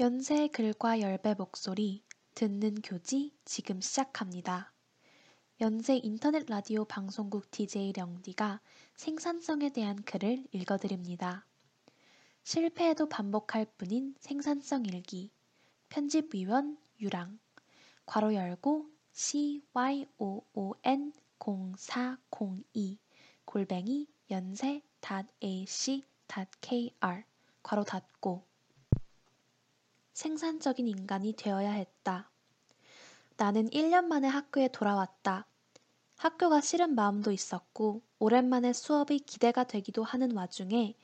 연세의 글과 열배 목소리, 듣는 교지 지금 시작합니다. 연세 인터넷 라디오 방송국 DJ 령디가 생산성에 대한 글을 읽어드립니다. 실패해도 반복할 뿐인 생산성 일기, 편집위원 유랑, 괄호 열고 cyoon 0402 골뱅이 연세.ac.kr 괄호 닫고 생산적인 인간이 되어야 했다. 나는 1년 만에 학교에 돌아왔다. 학교가 싫은 마음도 있었고, 오랜만에 수업이 기대가 되기도 하는 와중에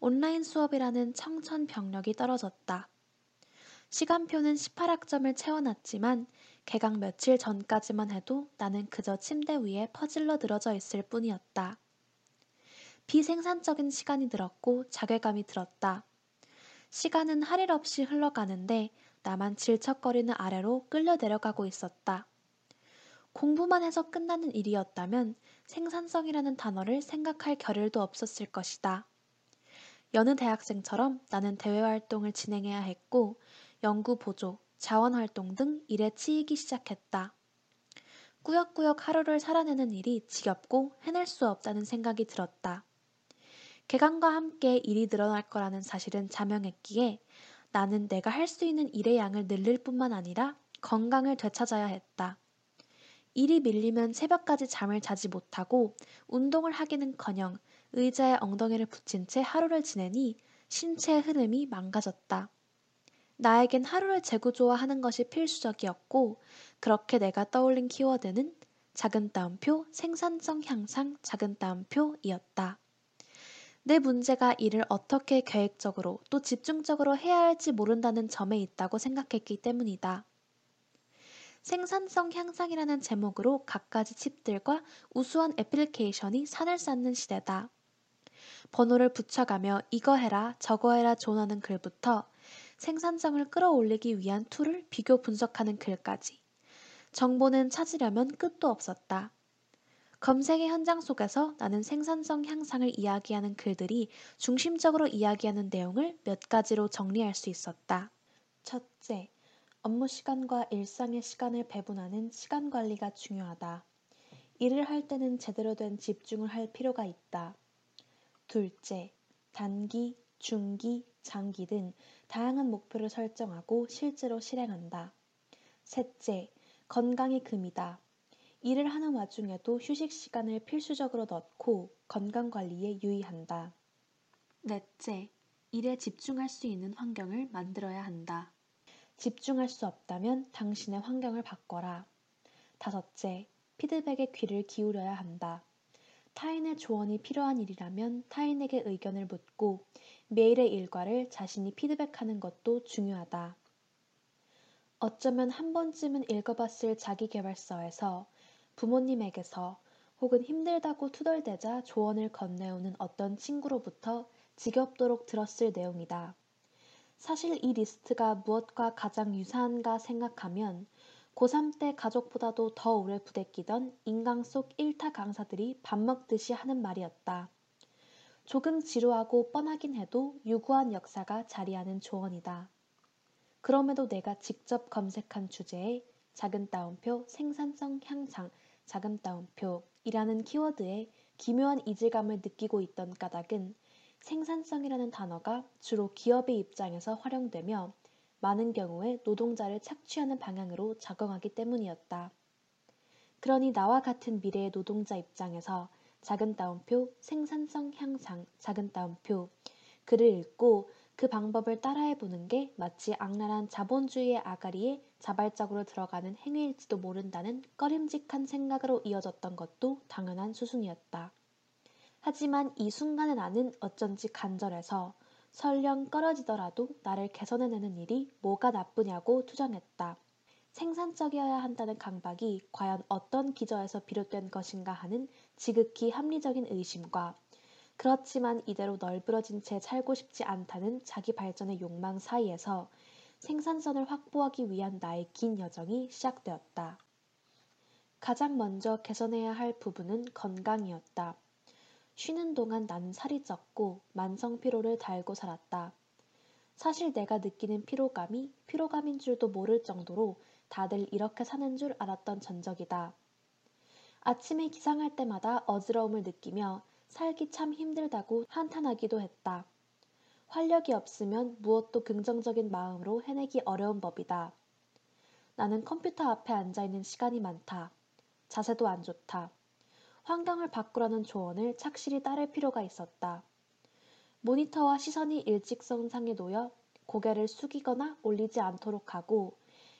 온라인 수업이라는 청천벽력이 떨어졌다. 시간표는 18학점을 채워놨지만 개강 며칠 전까지만 해도 나는 그저 침대 위에 퍼질러 늘어져 있을 뿐이었다. 비생산적인 시간이 들었고 자괴감이 들었다. 시간은 할 일 없이 흘러가는데 나만 질척거리는 아래로 끌려 내려가고 있었다. 공부만 해서 끝나는 일이었다면 생산성이라는 단어를 생각할 겨를도 없었을 것이다. 여느 대학생처럼 나는 대외 활동을 진행해야 했고 연구 보조, 자원 활동 등 일에 치이기 시작했다. 꾸역꾸역 하루를 살아내는 일이 지겹고 해낼 수 없다는 생각이 들었다. 개강과 함께 일이 늘어날 거라는 사실은 자명했기에 나는 내가 할 수 있는 일의 양을 늘릴 뿐만 아니라 건강을 되찾아야 했다. 일이 밀리면 새벽까지 잠을 자지 못하고 운동을 하기는커녕 의자에 엉덩이를 붙인 채 하루를 지내니 신체의 흐름이 망가졌다. 나에겐 하루를 재구조화하는 것이 필수적이었고 그렇게 내가 떠올린 키워드는 작은 따옴표 생산성 향상 작은 따옴표이었다. 내 문제가 일을 어떻게 계획적으로 또 집중적으로 해야 할지 모른다는 점에 있다고 생각했기 때문이다. 생산성 향상이라는 제목으로 갖가지 칩들과 우수한 애플리케이션이 산을 쌓는 시대다. 번호를 붙여가며 이거 해라 저거 해라 존하는 글부터 생산성을 끌어올리기 위한 툴을 비교 분석하는 글까지 정보는 찾으려면 끝도 없었다. 검색의 현장 속에서 나는 생산성 향상을 이야기하는 글들이 중심적으로 이야기하는 내용을 몇 가지로 정리할 수 있었다. 첫째, 업무 시간과 일상의 시간을 배분하는 시간 관리가 중요하다. 일을 할 때는 제대로 된 집중을 할 필요가 있다. 둘째, 단기, 중기, 장기 등 다양한 목표를 설정하고 실제로 실행한다. 셋째, 건강이 금이다. 일을 하는 와중에도 휴식 시간을 필수적으로 넣고 건강 관리에 유의한다. 넷째, 일에 집중할 수 있는 환경을 만들어야 한다. 집중할 수 없다면 당신의 환경을 바꿔라. 다섯째, 피드백에 귀를 기울여야 한다. 타인의 조언이 필요한 일이라면 타인에게 의견을 묻고 매일의 일과를 자신이 피드백하는 것도 중요하다. 어쩌면 한 번쯤은 읽어봤을 자기개발서에서 부모님에게서 혹은 힘들다고 투덜대자 조언을 건네오는 어떤 친구로부터 지겹도록 들었을 내용이다. 사실 이 리스트가 무엇과 가장 유사한가 생각하면 고3 때 가족보다도 더 오래 부대끼던 인강 속 1타 강사들이 밥 먹듯이 하는 말이었다. 조금 지루하고 뻔하긴 해도 유구한 역사가 자리하는 조언이다. 그럼에도 내가 직접 검색한 주제에 작은 따옴표 생산성 향상 자금 따옴표이라는 키워드에 기묘한 이질감을 느끼고 있던 까닭은 생산성이라는 단어가 주로 기업의 입장에서 활용되며 많은 경우에 노동자를 착취하는 방향으로 작용하기 때문이었다. 그러니 나와 같은 미래의 노동자 입장에서 작은 따옴표 생산성 향상 작은 따옴표 글을 읽고 그 방법을 따라해 보는 게 마치 악랄한 자본주의의 아가리에 자발적으로 들어가는 행위일지도 모른다는 꺼림직한 생각으로 이어졌던 것도 당연한 수순이었다. 하지만 이 순간에 나는 어쩐지 간절해서 설령 떨어지더라도 나를 개선해내는 일이 뭐가 나쁘냐고 투정했다. 생산적이어야 한다는 강박이 과연 어떤 기저에서 비롯된 것인가 하는 지극히 합리적인 의심과 그렇지만 이대로 널브러진 채 살고 싶지 않다는 자기 발전의 욕망 사이에서 생산성을 확보하기 위한 나의 긴 여정이 시작되었다. 가장 먼저 개선해야 할 부분은 건강이었다. 쉬는 동안 나는 살이 쪘고 만성 피로를 달고 살았다. 사실 내가 느끼는 피로감이 피로감인 줄도 모를 정도로 다들 이렇게 사는 줄 알았던 전적이다. 아침에 기상할 때마다 어지러움을 느끼며 살기 참 힘들다고 한탄하기도 했다. 활력이 없으면 무엇도 긍정적인 마음으로 해내기 어려운 법이다. 나는 컴퓨터 앞에 앉아 있는 시간이 많다. 자세도 안 좋다. 환경을 바꾸라는 조언을 착실히 따를 필요가 있었다. 모니터와 시선이 일직선상에 놓여 고개를 숙이거나 올리지 않도록 하고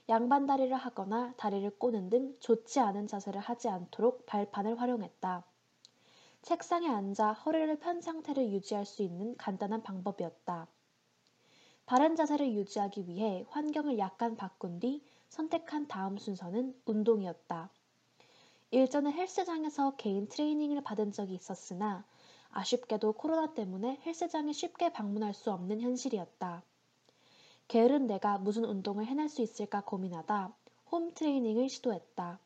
양반 다리를 하거나 다리를 꼬는 등 좋지 않은 자세를 하지 않도록 발판을 활용했다. 책상에 앉아 허리를 편 상태를 유지할 수 있는 간단한 방법이었다. 바른 자세를 유지하기 위해 환경을 약간 바꾼 뒤 선택한 다음 순서는 운동이었다. 일전에 헬스장에서 개인 트레이닝을 받은 적이 있었으나 아쉽게도 코로나 때문에 헬스장에 쉽게 방문할 수 없는 현실이었다. 게으른 내가 무슨 운동을 해낼 수 있을까 고민하다 홈 트레이닝을 시도했다.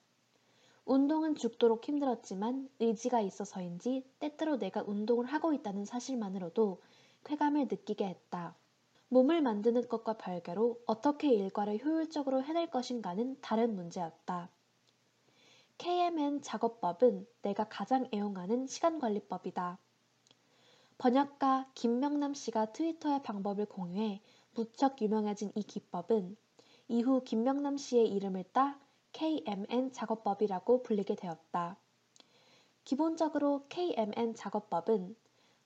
운동은 죽도록 힘들었지만 의지가 있어서인지 때때로 내가 운동을 하고 있다는 사실만으로도 쾌감을 느끼게 했다. 몸을 만드는 것과 별개로 어떻게 일과를 효율적으로 해낼 것인가는 다른 문제였다. KMN 작업법은 내가 가장 애용하는 시간관리법이다. 번역가 김명남 씨가 트위터의 방법을 공유해 무척 유명해진 이 기법은 이후 김명남 씨의 이름을 따 KMN 작업법이라고 불리게 되었다. 기본적으로 KMN 작업법은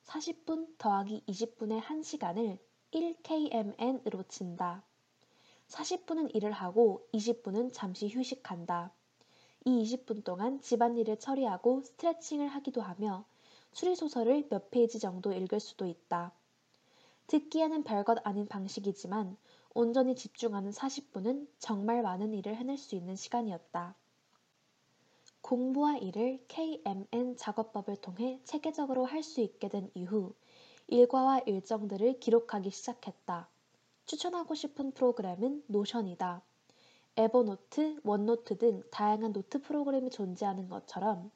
40분 더하기 20분의 1시간을 1KMN으로 친다. 40분은 일을 하고 20분은 잠시 휴식한다. 이 20분 동안 집안일을 처리하고 스트레칭을 하기도 하며 추리소설을 몇 페이지 정도 읽을 수도 있다. 듣기에는 별것 아닌 방식이지만 온전히 집중하는 40분은 정말 많은 일을 해낼 수 있는 시간이었다. 공부와 일을 KMN 작업법을 통해 체계적으로 할 수 있게 된 이후 일과와 일정들을 기록하기 시작했다. 추천하고 싶은 프로그램은 노션이다. 에버노트, 원노트 등 다양한 노트 프로그램이 존재하는 것처럼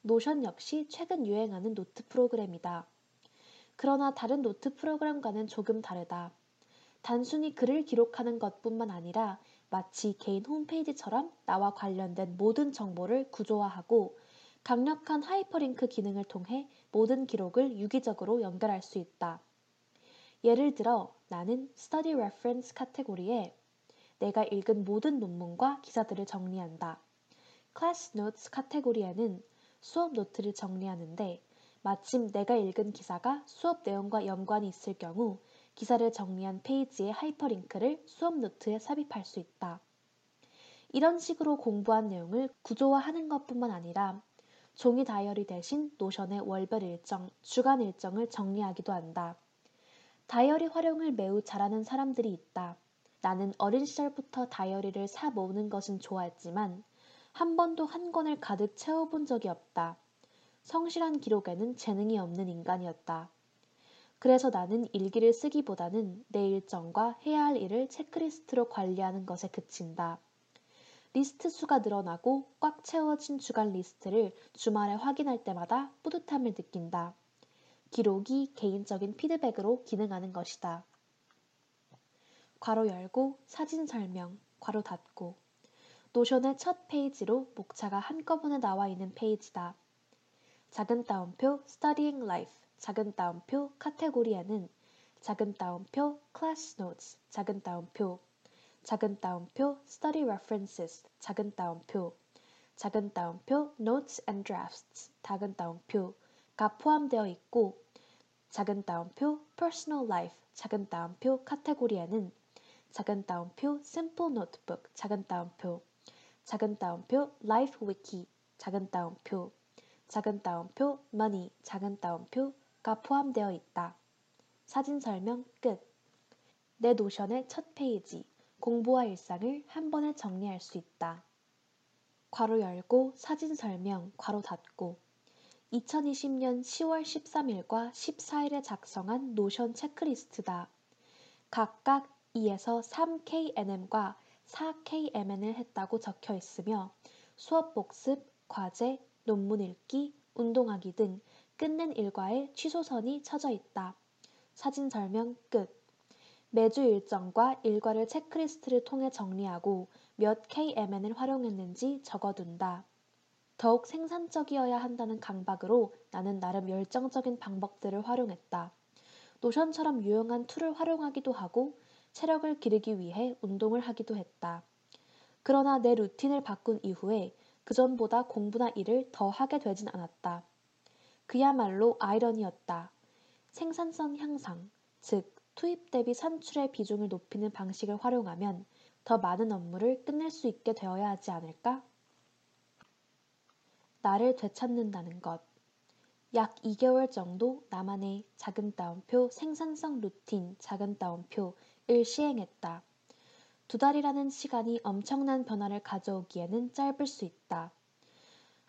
노션 역시 최근 유행하는 노트 프로그램이다. 그러나 다른 노트 프로그램과는 조금 다르다. 단순히 글을 기록하는 것뿐만 아니라 마치 개인 홈페이지처럼 나와 관련된 모든 정보를 구조화하고 강력한 하이퍼링크 기능을 통해 모든 기록을 유기적으로 연결할 수 있다. 예를 들어 나는 Study Reference 카테고리에 내가 읽은 모든 논문과 기사들을 정리한다. Class Notes 카테고리에는 수업 노트를 정리하는데 마침 내가 읽은 기사가 수업 내용과 연관이 있을 경우 기사를 정리한 페이지의 하이퍼링크를 수업 노트에 삽입할 수 있다. 이런 식으로 공부한 내용을 구조화하는 것뿐만 아니라 종이 다이어리 대신 노션의 월별 일정, 주간 일정을 정리하기도 한다. 다이어리 활용을 매우 잘하는 사람들이 있다. 나는 어린 시절부터 다이어리를 사 모으는 것은 좋아했지만 한 번도 한 권을 가득 채워본 적이 없다. 성실한 기록에는 재능이 없는 인간이었다. 그래서 나는 일기를 쓰기보다는 내 일정과 해야 할 일을 체크리스트로 관리하는 것에 그친다. 리스트 수가 늘어나고 꽉 채워진 주간 리스트를 주말에 확인할 때마다 뿌듯함을 느낀다. 기록이 개인적인 피드백으로 기능하는 것이다. 괄호 열고 사진 설명, 괄호 닫고. Notion의 첫 페이지로 목차가 한꺼번에 나와 있는 페이지다. 작은 따옴표 Studying Life, 작은 따옴표 카테고리에는 작은 따옴표 Class Notes, 작은 따옴표 작은 따옴표 Study References, 작은 따옴표 작은 따옴표 Notes and Drafts, 작은 따옴표가 포함되어 있고 작은 따옴표 Personal Life, 작은 따옴표 카테고리에는 작은 따옴표 Simple Notebook, 작은 따옴표 작은 따옴표 Life Wiki, 작은 따옴표 작은 따옴표 Money, 작은 따옴표 가 포함되어 있다. 사진 설명 끝. 내 Notion의 첫 페이지, 공부와 일상을 한 번에 정리할 수 있다. 괄호 열고 사진 설명, 괄호 닫고 2020년 10월 13일과 14일에 작성한 Notion 체크리스트다. 각각 2에서 3KNM과 4KMN을 했다고 적혀 있으며 수업 복습, 과제, 논문 읽기, 운동하기 등 끝낸 일과에 취소선이 쳐져 있다. 사진 설명 끝. 매주 일정과 일과를 체크리스트를 통해 정리하고 몇 KMN을 활용했는지 적어둔다. 더욱 생산적이어야 한다는 강박으로 나는 나름 열정적인 방법들을 활용했다. Notion처럼 유용한 툴을 활용하기도 하고 체력을 기르기 위해 운동을 하기도 했다. 그러나 내 루틴을 바꾼 이후에 그전보다 공부나 일을 더 하게 되진 않았다. 그야말로 아이러니였다. 생산성 향상, 즉 투입 대비 산출의 비중을 높이는 방식을 활용하면 더 많은 업무를 끝낼 수 있게 되어야 하지 않을까? 나를 되찾는다는 것. 약 2개월 정도 나만의 작은 따옴표 생산성 루틴 작은 따옴표를 시행했다. 두 달이라는 시간이 엄청난 변화를 가져오기에는 짧을 수 있다.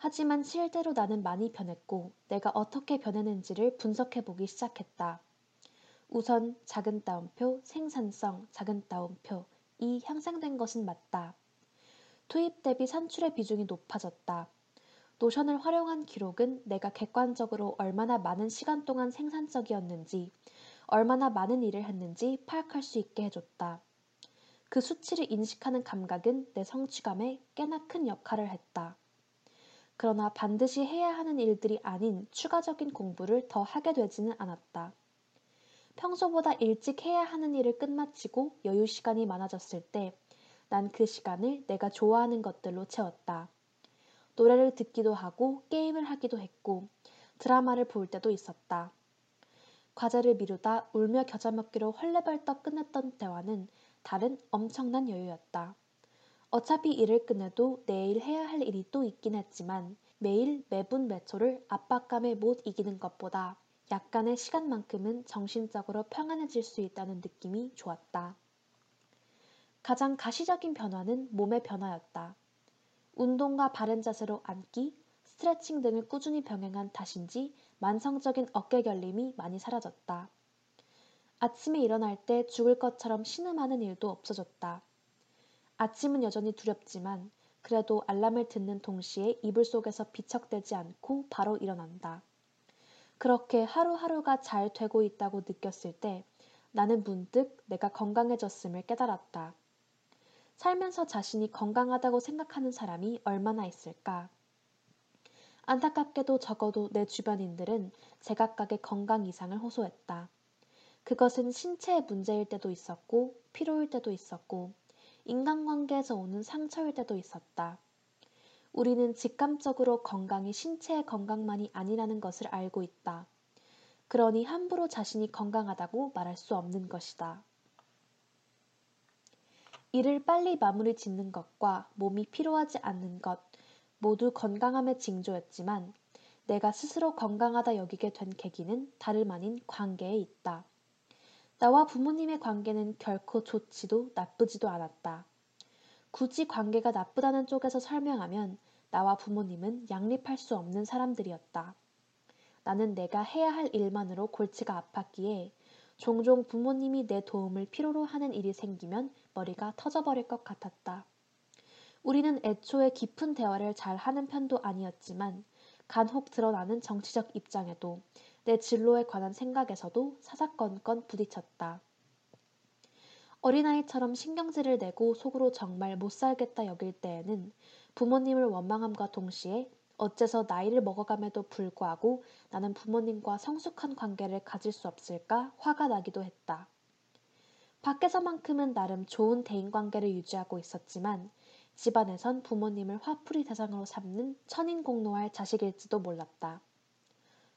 하지만 실제로 나는 많이 변했고 내가 어떻게 변했는지를 분석해 보기 시작했다. 우선 작은 따옴표 생산성 작은 따옴표 이 향상된 것은 맞다. 투입 대비 산출의 비중이 높아졌다. 노션을 활용한 기록은 내가 객관적으로 얼마나 많은 시간 동안 생산적이었는지, 얼마나 많은 일을 했는지 파악할 수 있게 해줬다. 그 수치를 인식하는 감각은 내 성취감에 꽤나 큰 역할을 했다. 그러나 반드시 해야 하는 일들이 아닌 추가적인 공부를 더 하게 되지는 않았다. 평소보다 일찍 해야 하는 일을 끝마치고 여유 시간이 많아졌을 때, 난 그 시간을 내가 좋아하는 것들로 채웠다. 노래를 듣기도 하고 게임을 하기도 했고 드라마를 볼 때도 있었다. 과제를 미루다 울며 겨자 먹기로 헐레벌떡 끝냈던 대화는 다른 엄청난 여유였다. 어차피 일을 끝내도 내일 해야 할 일이 또 있긴 했지만 매일 매분 매초를 압박감에 못 이기는 것보다 약간의 시간만큼은 정신적으로 평안해질 수 있다는 느낌이 좋았다. 가장 가시적인 변화는 몸의 변화였다. 운동과 바른 자세로 앉기, 스트레칭 등을 꾸준히 병행한 탓인지 만성적인 어깨 결림이 많이 사라졌다. 아침에 일어날 때 죽을 것처럼 신음하는 일도 없어졌다. 아침은 여전히 두렵지만 그래도 알람을 듣는 동시에 이불 속에서 비척대지 않고 바로 일어난다. 그렇게 하루하루가 잘 되고 있다고 느꼈을 때 나는 문득 내가 건강해졌음을 깨달았다. 살면서 자신이 건강하다고 생각하는 사람이 얼마나 있을까? 안타깝게도 적어도 내 주변인들은 제각각의 건강 이상을 호소했다. 그것은 신체의 문제일 때도 있었고, 피로일 때도 있었고, 인간관계에서 오는 상처일 때도 있었다. 우리는 직감적으로 건강이 신체의 건강만이 아니라는 것을 알고 있다. 그러니 함부로 자신이 건강하다고 말할 수 없는 것이다. 일을 빨리 마무리 짓는 것과 몸이 피로하지 않는 것 모두 건강함의 징조였지만 내가 스스로 건강하다 여기게 된 계기는 다름 아닌 관계에 있다. 나와 부모님의 관계는 결코 좋지도 나쁘지도 않았다. 굳이 관계가 나쁘다는 쪽에서 설명하면 나와 부모님은 양립할 수 없는 사람들이었다. 나는 내가 해야 할 일만으로 골치가 아팠기에 종종 부모님이 내 도움을 필요로 하는 일이 생기면 머리가 터져버릴 것 같았다. 우리는 애초에 깊은 대화를 잘 하는 편도 아니었지만 간혹 드러나는 정치적 입장에도 내 진로에 관한 생각에서도 사사건건 부딪혔다. 어린아이처럼 신경질을 내고 속으로 정말 못 살겠다 여길 때에는 부모님을 원망함과 동시에 어째서 나이를 먹어감에도 불구하고 나는 부모님과 성숙한 관계를 가질 수 없을까 화가 나기도 했다. 밖에서만큼은 나름 좋은 대인관계를 유지하고 있었지만 집안에선 부모님을 화풀이 대상으로 삼는 천인공노할 자식일지도 몰랐다.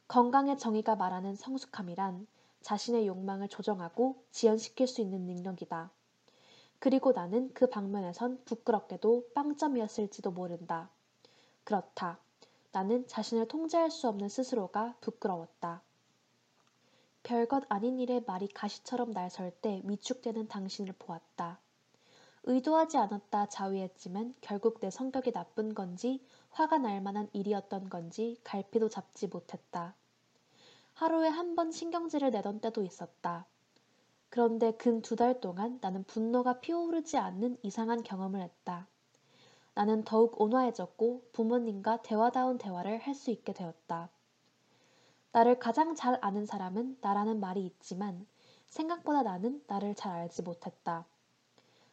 건강의 정의가 말하는 성숙함이란 자신의 욕망을 조정하고 지연시킬 수 있는 능력이다. 그리고 나는 그 방면에선 부끄럽게도 빵점이었을지도 모른다. 그렇다. 나는 자신을 통제할 수 없는 스스로가 부끄러웠다. 별것 아닌 일에 말이 가시처럼 날설 때 위축되는 당신을 보았다. 의도하지 않았다 자위했지만 결국 내 성격이 나쁜 건지 화가 날 만한 일이었던 건지 갈피도 잡지 못했다. 하루에 한 번 신경질을 내던 때도 있었다. 그런데 근 두 달 동안 나는 분노가 피어오르지 않는 이상한 경험을 했다. 나는 더욱 온화해졌고 부모님과 대화다운 대화를 할 수 있게 되었다. 나를 가장 잘 아는 사람은 나라는 말이 있지만 생각보다 나는 나를 잘 알지 못했다.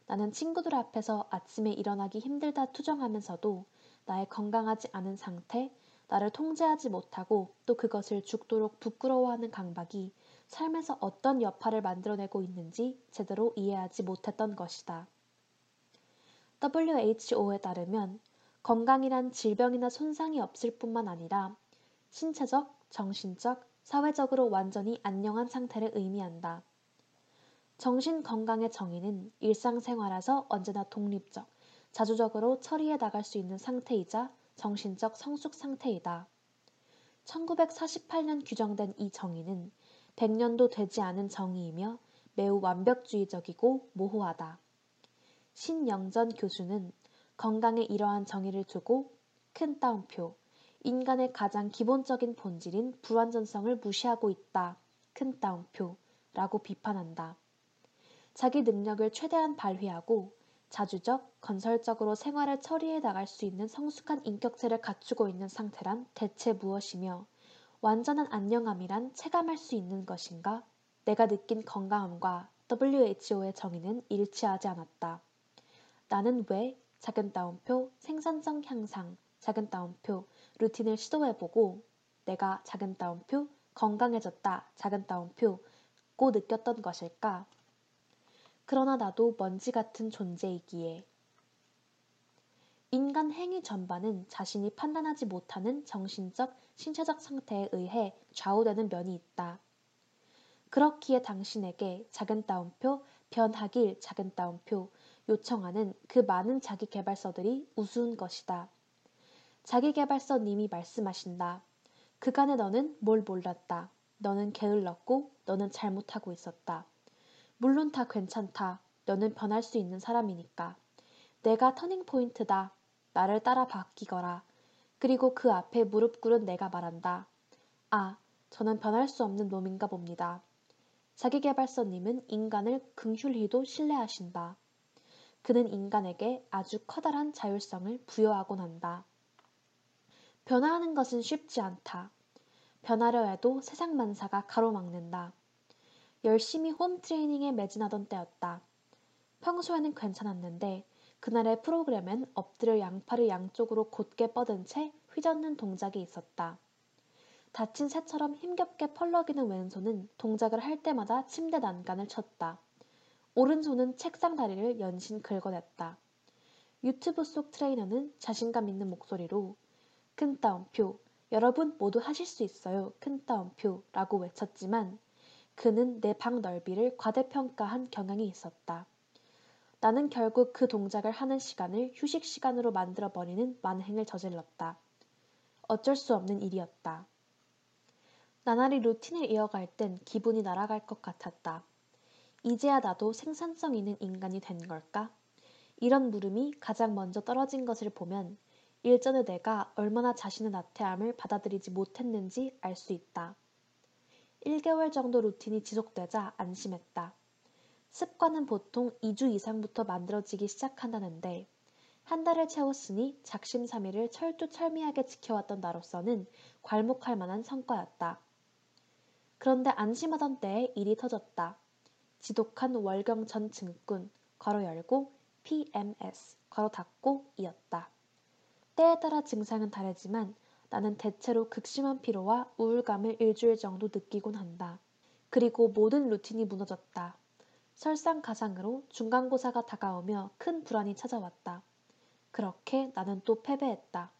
나는 친구들 앞에서 아침에 일어나기 힘들다 투정하면서도 나의 건강하지 않은 상태, 나를 통제하지 못하고 또 그것을 죽도록 부끄러워하는 강박이 삶에서 어떤 여파를 만들어내고 있는지 제대로 이해하지 못했던 것이다. WHO에 따르면 건강이란 질병이나 손상이 없을 뿐만 아니라 신체적, 정신적, 사회적으로 완전히 안녕한 상태를 의미한다. 정신 건강의 정의는 일상생활에서 언제나 독립적, 자주적으로 처리해 나갈 수 있는 상태이자 정신적 성숙 상태이다. 1948년 규정된 이 정의는 100년도 되지 않은 정의이며 매우 완벽주의적이고 모호하다. 신영전 교수는 건강에 이러한 정의를 두고 큰 따옴표, 인간의 가장 기본적인 본질인 불완전성을 무시하고 있다. 큰 따옴표. 라고 비판한다. 자기 능력을 최대한 발휘하고 자주적, 건설적으로 생활을 처리해 나갈 수 있는 성숙한 인격체를 갖추고 있는 상태란 대체 무엇이며 완전한 안녕함이란 체감할 수 있는 것인가? 내가 느낀 건강함과 WHO의 정의는 일치하지 않았다. 나는 왜 작은 따옴표 생산성 향상, 작은 따옴표 루틴을 시도해보고 내가 작은 따옴표 건강해졌다, 작은 따옴표 고 느꼈던 것일까? 그러나 나도 먼지 같은 존재이기에 인간 행위 전반은 자신이 판단하지 못하는 정신적, 신체적 상태에 의해 좌우되는 면이 있다. 그렇기에 당신에게 작은 따옴표, 변하길 작은 따옴표 요청하는 그 많은 자기 개발서들이 우스운 것이다. 자기 개발서 님이 말씀하신다. 그간에 너는 뭘 몰랐다. 너는 게을렀고 너는 잘못하고 있었다. 물론 다 괜찮다. 너는 변할 수 있는 사람이니까. 내가 터닝 포인트다. 나를 따라 바뀌거라. 그리고 그 앞에 무릎 꿇은 내가 말한다. 아, 저는 변할 수 없는 놈인가 봅니다. 자기개발서님은 인간을 긍휼히도 신뢰하신다. 그는 인간에게 아주 커다란 자율성을 부여하곤 한다. 변화하는 것은 쉽지 않다. 변하려 해도 세상 만사가 가로막는다. 열심히 홈 트레이닝에 매진하던 때였다. 평소에는 괜찮았는데 그날의 프로그램엔 엎드려 양팔을 양쪽으로 곧게 뻗은 채 휘젓는 동작이 있었다. 다친 새처럼 힘겹게 펄럭이는 왼손은 동작을 할 때마다 침대 난간을 쳤다. 오른손은 책상 다리를 연신 긁어냈다. 유튜브 속 트레이너는 자신감 있는 목소리로 큰 따옴표, 여러분 모두 하실 수 있어요. 큰 따옴표 라고 외쳤지만 그는 내 방 넓이를 과대평가한 경향이 있었다. 나는 결국 그 동작을 하는 시간을 휴식 시간으로 만들어 버리는 만행을 저질렀다. 어쩔 수 없는 일이었다. 나날이 루틴을 이어갈 땐 기분이 날아갈 것 같았다. 이제야 나도 생산성 있는 인간이 된 걸까? 이런 물음이 가장 먼저 떨어진 것을 보면 일전의 내가 얼마나 자신의 나태함을 받아들이지 못했는지 알 수 있다. 1개월 정도 루틴이 지속되자 안심했다. 습관은 보통 2주 이상부터 만들어지기 시작한다는데 한 달을 채웠으니 작심삼일을 철두철미하게 지켜왔던 나로서는 괄목할 만한 성과였다. 그런데 안심하던 때에 일이 터졌다. 지독한 월경 전 증후군, 걸어 열고 PMS, 걸어 닫고 이었다. 때에 따라 증상은 다르지만 나는 대체로 극심한 피로와 우울감을 일주일 정도 느끼곤 한다. 그리고 모든 루틴이 무너졌다. 설상가상으로 중간고사가 다가오며 큰 불안이 찾아왔다. 그렇게 나는 또 패배했다.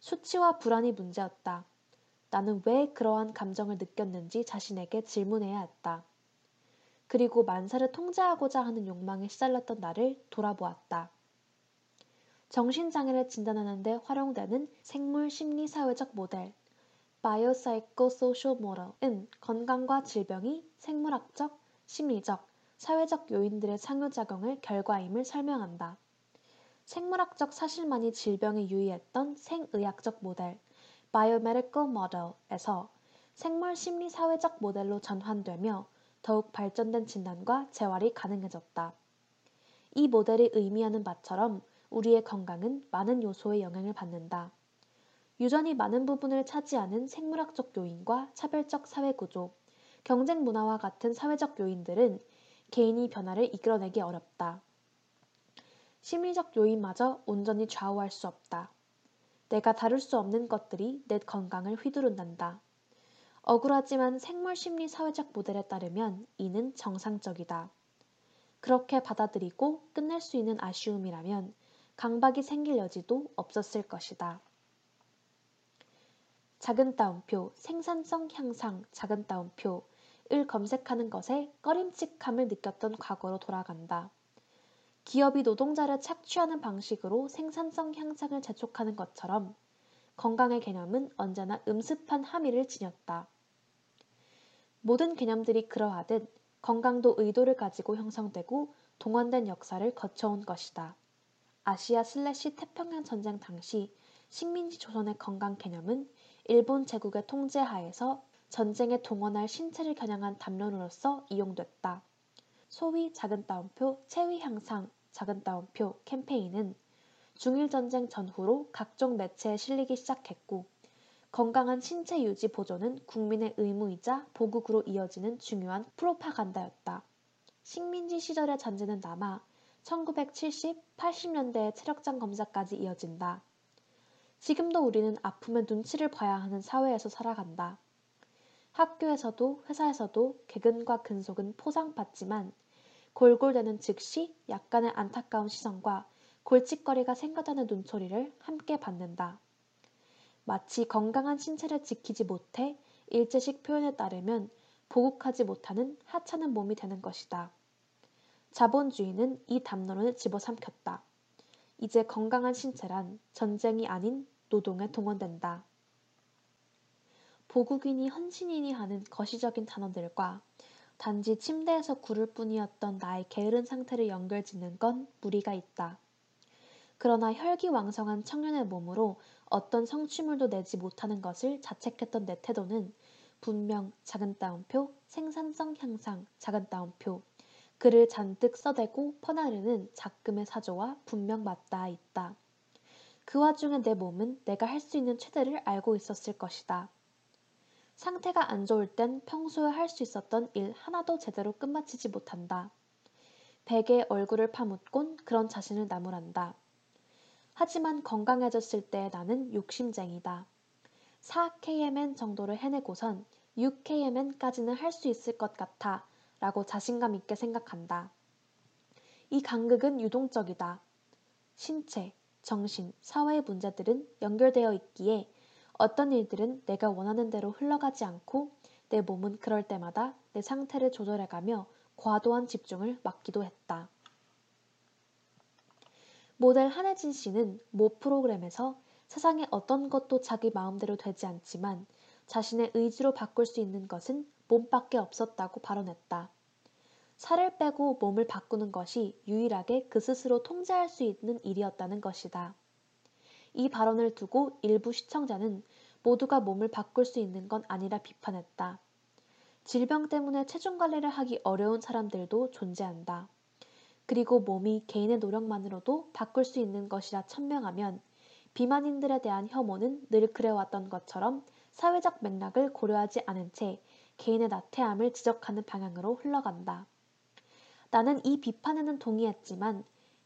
수치와 불안이 문제였다. 나는 왜 그러한 감정을 느꼈는지 자신에게 질문해야 했다. 그리고 만사를 통제하고자 하는 욕망에 시달렸던 나를 돌아보았다. 정신장애를 진단하는 데 활용되는 생물 심리 사회적 모델 Biopsychosocial Model은 건강과 질병이 생물학적, 심리적, 사회적 요인들의 상호작용을 결과임을 설명한다. 생물학적 사실만이 질병에 유의했던 생의학적 모델 Biomedical Model에서 생물 심리 사회적 모델로 전환되며 더욱 발전된 진단과 재활이 가능해졌다. 이 모델이 의미하는 바처럼 우리의 건강은 많은 요소의 영향을 받는다. 유전이 많은 부분을 차지하는 생물학적 요인과 차별적 사회 구조, 경쟁 문화와 같은 사회적 요인들은 개인이 변화를 이끌어내기 어렵다. 심리적 요인마저 온전히 좌우할 수 없다. 내가 다룰 수 없는 것들이 내 건강을 휘두른단다. 억울하지만 생물 심리 사회적 모델에 따르면 이는 정상적이다. 그렇게 받아들이고 끝낼 수 있는 아쉬움이라면 강박이 생길 여지도 없었을 것이다. 작은 따옴표, 생산성 향상, 작은 따옴표을 검색하는 것에 꺼림칙함을 느꼈던 과거로 돌아간다. 기업이 노동자를 착취하는 방식으로 생산성 향상을 재촉하는 것처럼 건강의 개념은 언제나 음습한 함의를 지녔다. 모든 개념들이 그러하듯 건강도 의도를 가지고 형성되고 동원된 역사를 거쳐온 것이다. 아시아 슬래시 태평양 전쟁 당시 식민지 조선의 건강 개념은 일본 제국의 통제 하에서 전쟁에 동원할 신체를 겨냥한 담론으로서 이용됐다. 소위 작은 따옴표 체위 향상 작은 따옴표 캠페인은 중일 전쟁 전후로 각종 매체에 실리기 시작했고 건강한 신체 유지 보존은 국민의 의무이자 보국으로 이어지는 중요한 프로파간다였다. 식민지 시절의 잔재는 남아 1970, 80년대의 체력장 검사까지 이어진다. 지금도 우리는 아픔의 눈치를 봐야 하는 사회에서 살아간다. 학교에서도 회사에서도 개근과 근속은 포상받지만 골골대는 즉시 약간의 안타까운 시선과 골칫거리가 생겨나는 눈초리를 함께 받는다. 마치 건강한 신체를 지키지 못해 일제식 표현에 따르면 보국하지 못하는 하찮은 몸이 되는 것이다. 자본주의는 이 담론을 집어삼켰다. 이제 건강한 신체란 전쟁이 아닌 노동에 동원된다. 보국이니 헌신이니 하는 거시적인 단어들과 단지 침대에서 구를 뿐이었던 나의 게으른 상태를 연결짓는 건 무리가 있다. 그러나 혈기왕성한 청년의 몸으로 어떤 성취물도 내지 못하는 것을 자책했던 내 태도는 분명 작은 따옴표, 생산성 향상, 작은 따옴표, 글을 잔뜩 써대고 퍼나르는 작금의 사조와 분명 맞닿아 있다. 그 와중에 내 몸은 내가 할 수 있는 최대를 알고 있었을 것이다. 상태가 안 좋을 땐 평소에 할 수 있었던 일 하나도 제대로 끝마치지 못한다. 베개에 얼굴을 파묻곤 그런 자신을 나무란다. 하지만 건강해졌을 때 나는 욕심쟁이다. 4kmn 정도를 해내고선 6kmn까지는 할 수 있을 것 같아 라고 자신감 있게 생각한다. 이 간극은 유동적이다. 신체, 정신, 사회의 문제들은 연결되어 있기에 어떤 일들은 내가 원하는 대로 흘러가지 않고 내 몸은 그럴 때마다 내 상태를 조절해가며 과도한 집중을 막기도 했다. 모델 한혜진 씨는 모 프로그램에서 세상에 어떤 것도 자기 마음대로 되지 않지만 자신의 의지로 바꿀 수 있는 것은 몸밖에 없었다고 발언했다. 살을 빼고 몸을 바꾸는 것이 유일하게 그 스스로 통제할 수 있는 일이었다는 것이다. 이 발언을 두고 일부 시청자는 모두가 몸을 바꿀 수 있는 건 아니라 비판했다. 질병 때문에 체중 관리를 하기 어려운 사람들도 존재한다. 그리고 몸이 개인의 노력만으로도 바꿀 수 있는 것이라 천명하면 비만인들에 대한 혐오는 늘 그래왔던 것처럼 사회적 맥락을 고려하지 않은 채 개인의 나태함을 지적하는 방향으로 흘러간다. 나는 이 비판에는 동의했지만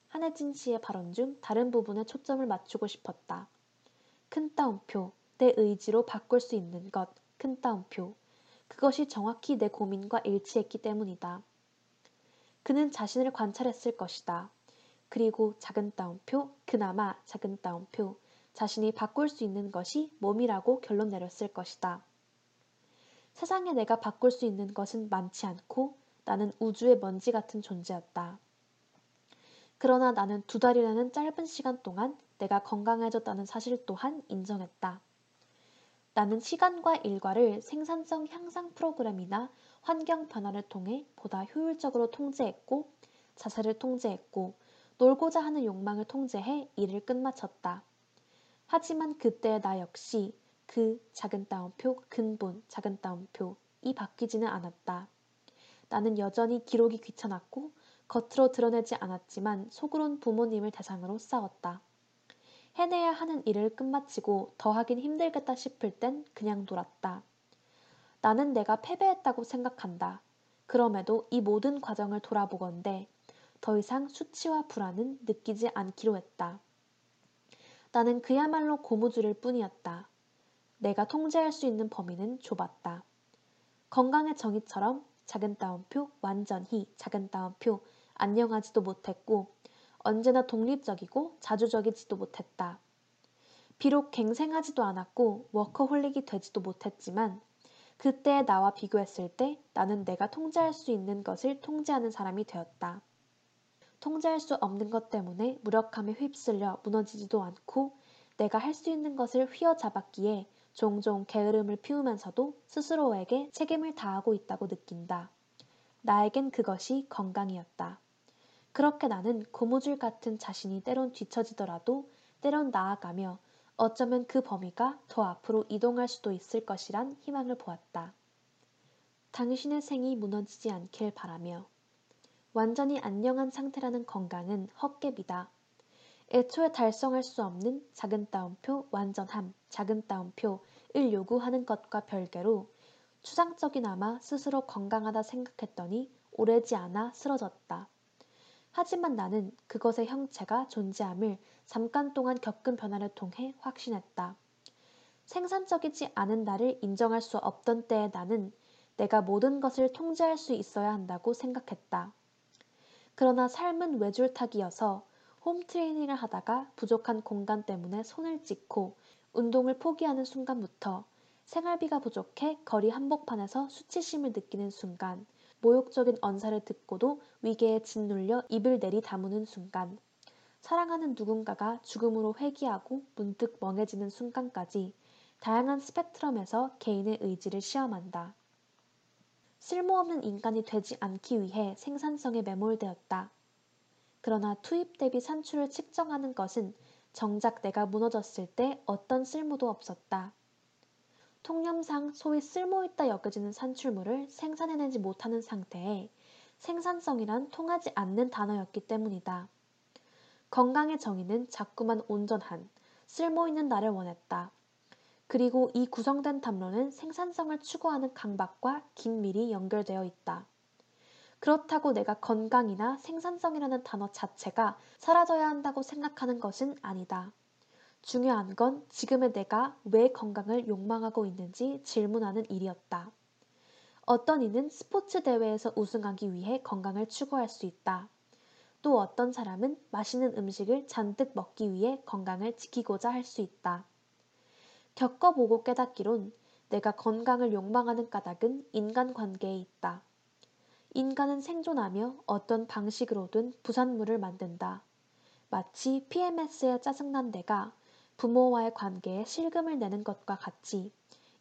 한혜진 씨의 발언 중 다른 부분에 초점을 맞추고 싶었다. 큰 따옴표, 내 의지로 바꿀 수 있는 것, 큰 따옴표. 그것이 정확히 내 고민과 일치했기 때문이다. 그는 자신을 관찰했을 것이다. 그리고 작은 따옴표, 그나마 작은 따옴표, 자신이 바꿀 수 있는 것이 몸이라고 결론 내렸을 것이다. 세상에 내가 바꿀 수 있는 것은 많지 않고 나는 우주의 먼지 같은 존재였다. 그러나 나는 두 달이라는 짧은 시간 동안 내가 건강해졌다는 사실 또한 인정했다. 나는 시간과 일과를 생산성 향상 프로그램이나 환경 변화를 통해 보다 효율적으로 통제했고 자세를 통제했고 놀고자 하는 욕망을 통제해 일을 끝마쳤다. 하지만 그때의 나 역시 그 작은 따옴표 근본 작은 따옴표 이 바뀌지는 않았다. 나는 여전히 기록이 귀찮았고 겉으로 드러내지 않았지만 속으론 부모님을 대상으로 싸웠다. 해내야 하는 일을 끝마치고 더 하긴 힘들겠다 싶을 땐 그냥 놀았다. 나는 내가 패배했다고 생각한다. 그럼에도 이 모든 과정을 돌아보건대 더 이상 수치와 불안은 느끼지 않기로 했다. 나는 그야말로 고무줄일 뿐이었다. 내가 통제할 수 있는 범위는 좁았다. 건강의 정의처럼 작은 따옴표, 완전히 작은 따옴표, 안녕하지도 못했고 언제나 독립적이고 자주적이지도 못했다. 비록 갱생하지도 않았고 워커홀릭이 되지도 못했지만 그때의 나와 비교했을 때 나는 내가 통제할 수 있는 것을 통제하는 사람이 되었다. 통제할 수 없는 것 때문에 무력함에 휩쓸려 무너지지도 않고 내가 할 수 있는 것을 휘어잡았기에 종종 게으름을 피우면서도 스스로에게 책임을 다하고 있다고 느낀다. 나에겐 그것이 건강이었다. 그렇게 나는 고무줄 같은 자신이 때론 뒤처지더라도 때론 나아가며 어쩌면 그 범위가 더 앞으로 이동할 수도 있을 것이란 희망을 보았다. 당신의 생이 무너지지 않길 바라며 완전히 안녕한 상태라는 건강은 헛개비다. 애초에 달성할 수 없는 작은 따옴표 완전함, 작은 따옴표를 요구하는 것과 별개로 추상적이나마 스스로 건강하다 생각했더니 오래지 않아 쓰러졌다. 하지만 나는 그것의 형체가 존재함을 잠깐 동안 겪은 변화를 통해 확신했다. 생산적이지 않은 나를 인정할 수 없던 때의 나는 내가 모든 것을 통제할 수 있어야 한다고 생각했다. 그러나 삶은 외줄타기여서 홈트레이닝을 하다가 부족한 공간 때문에 손을 찢고 운동을 포기하는 순간부터 생활비가 부족해 거리 한복판에서 수치심을 느끼는 순간 모욕적인 언사를 듣고도 위계에 짓눌려 입을 내리 다무는 순간 사랑하는 누군가가 죽음으로 회귀하고 문득 멍해지는 순간까지 다양한 스펙트럼에서 개인의 의지를 시험한다. 쓸모없는 인간이 되지 않기 위해 생산성에 매몰되었다. 그러나 투입 대비 산출을 측정하는 것은 정작 내가 무너졌을 때 어떤 쓸모도 없었다. 통념상 소위 쓸모있다 여겨지는 산출물을 생산해내지 못하는 상태에 생산성이란 통하지 않는 단어였기 때문이다. 건강의 정의는 자꾸만 온전한, 쓸모있는 나를 원했다. 그리고 이 구성된 담론은 생산성을 추구하는 강박과 긴밀히 연결되어 있다. 그렇다고 내가 건강이나 생산성이라는 단어 자체가 사라져야 한다고 생각하는 것은 아니다. 중요한 건 지금의 내가 왜 건강을 욕망하고 있는지 질문하는 일이었다. 어떤 이는 스포츠 대회에서 우승하기 위해 건강을 추구할 수 있다. 또 어떤 사람은 맛있는 음식을 잔뜩 먹기 위해 건강을 지키고자 할 수 있다. 겪어보고 깨닫기론 내가 건강을 욕망하는 까닭은 인간관계에 있다. 인간은 생존하며 어떤 방식으로든 부산물을 만든다. 마치 PMS에 짜증난 내가 부모와의 관계에 실금을 내는 것과 같이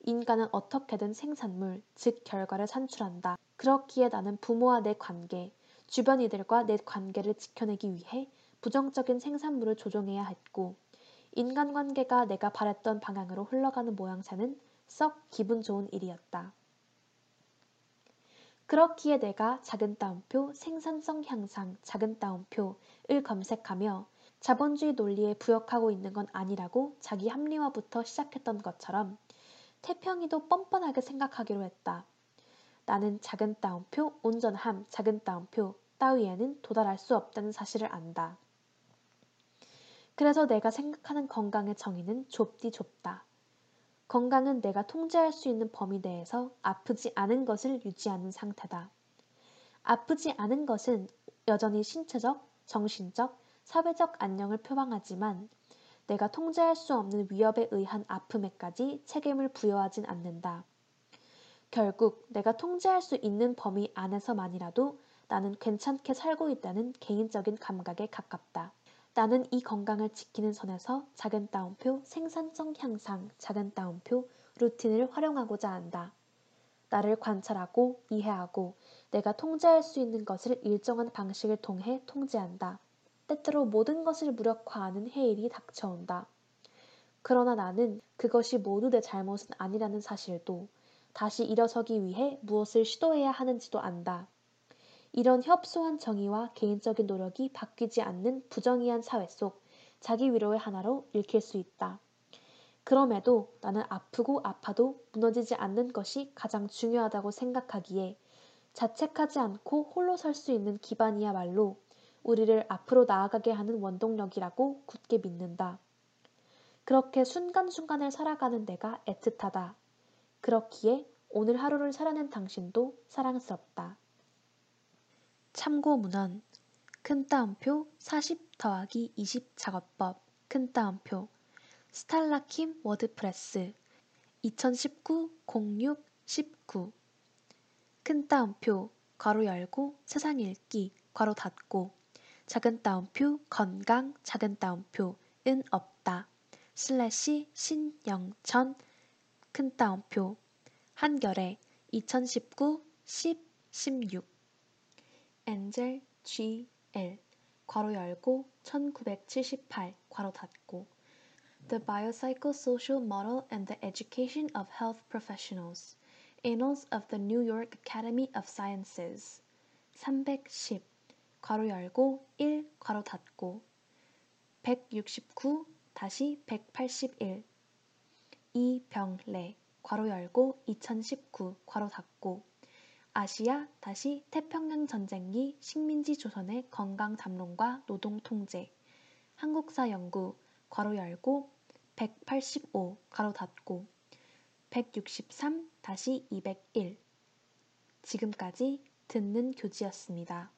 인간은 어떻게든 생산물, 즉 결과를 산출한다. 그렇기에 나는 부모와 내 관계, 주변 이들과 내 관계를 지켜내기 위해 부정적인 생산물을 조종해야 했고, 인간관계가 내가 바랬던 방향으로 흘러가는 모양새는 썩 기분 좋은 일이었다. 그렇기에 내가 작은 따옴표 생산성 향상 작은 따옴표를 검색하며 자본주의 논리에 부역하고 있는 건 아니라고 자기 합리화부터 시작했던 것처럼 태평이도 뻔뻔하게 생각하기로 했다. 나는 작은 따옴표 온전함 작은 따옴표 따위에는 도달할 수 없다는 사실을 안다. 그래서 내가 생각하는 건강의 정의는 좁디 좁다. 건강은 내가 통제할 수 있는 범위 내에서 아프지 않은 것을 유지하는 상태다. 아프지 않은 것은 여전히 신체적, 정신적, 사회적 안녕을 표방하지만 내가 통제할 수 없는 위협에 의한 아픔에까지 책임을 부여하진 않는다. 결국 내가 통제할 수 있는 범위 안에서만이라도 나는 괜찮게 살고 있다는 개인적인 감각에 가깝다. 나는 이 건강을 지키는 선에서 작은 따옴표 생산성 향상 작은 따옴표 루틴을 활용하고자 한다. 나를 관찰하고 이해하고 내가 통제할 수 있는 것을 일정한 방식을 통해 통제한다. 때때로 모든 것을 무력화하는 해일이 닥쳐온다. 그러나 나는 그것이 모두 내 잘못은 아니라는 사실도 다시 일어서기 위해 무엇을 시도해야 하는지도 안다. 이런 협소한 정의와 개인적인 노력이 바뀌지 않는 부정의한 사회 속 자기 위로의 하나로 읽힐 수 있다. 그럼에도 나는 아프고 아파도 무너지지 않는 것이 가장 중요하다고 생각하기에 자책하지 않고 홀로 설 수 있는 기반이야말로 우리를 앞으로 나아가게 하는 원동력이라고 굳게 믿는다. 그렇게 순간순간을 살아가는 내가 애틋하다. 그렇기에 오늘 하루를 살아낸 당신도 사랑스럽다. 참고 문헌. 큰 따옴표 40 더하기 20 작업법. 큰 따옴표. 스탈라킴 WordPress. 2019-06-19 큰 따옴표. 괄호 열고 세상 읽기. 괄호 닫고. 작은 따옴표 건강 작은 따옴표. 은 없다. 슬래시 신영천. 큰 따옴표. 한결에 2019 10 16 엔젤 GL 괄호 열고 1978 괄호 닫고 The Biopsychosocial Model and the Education of Health Professionals Annals of the New York Academy of Sciences 310 괄호 열고 1 괄호 닫고 169 다시 181 이병래 괄호 열고 2019 괄호 닫고 아시아 다시 태평양 전쟁기 식민지 조선의 건강 담론과 노동 통제 한국사 연구 괄호 열고 185 가로 닫고 163 다시 201 지금까지 듣는 교지였습니다.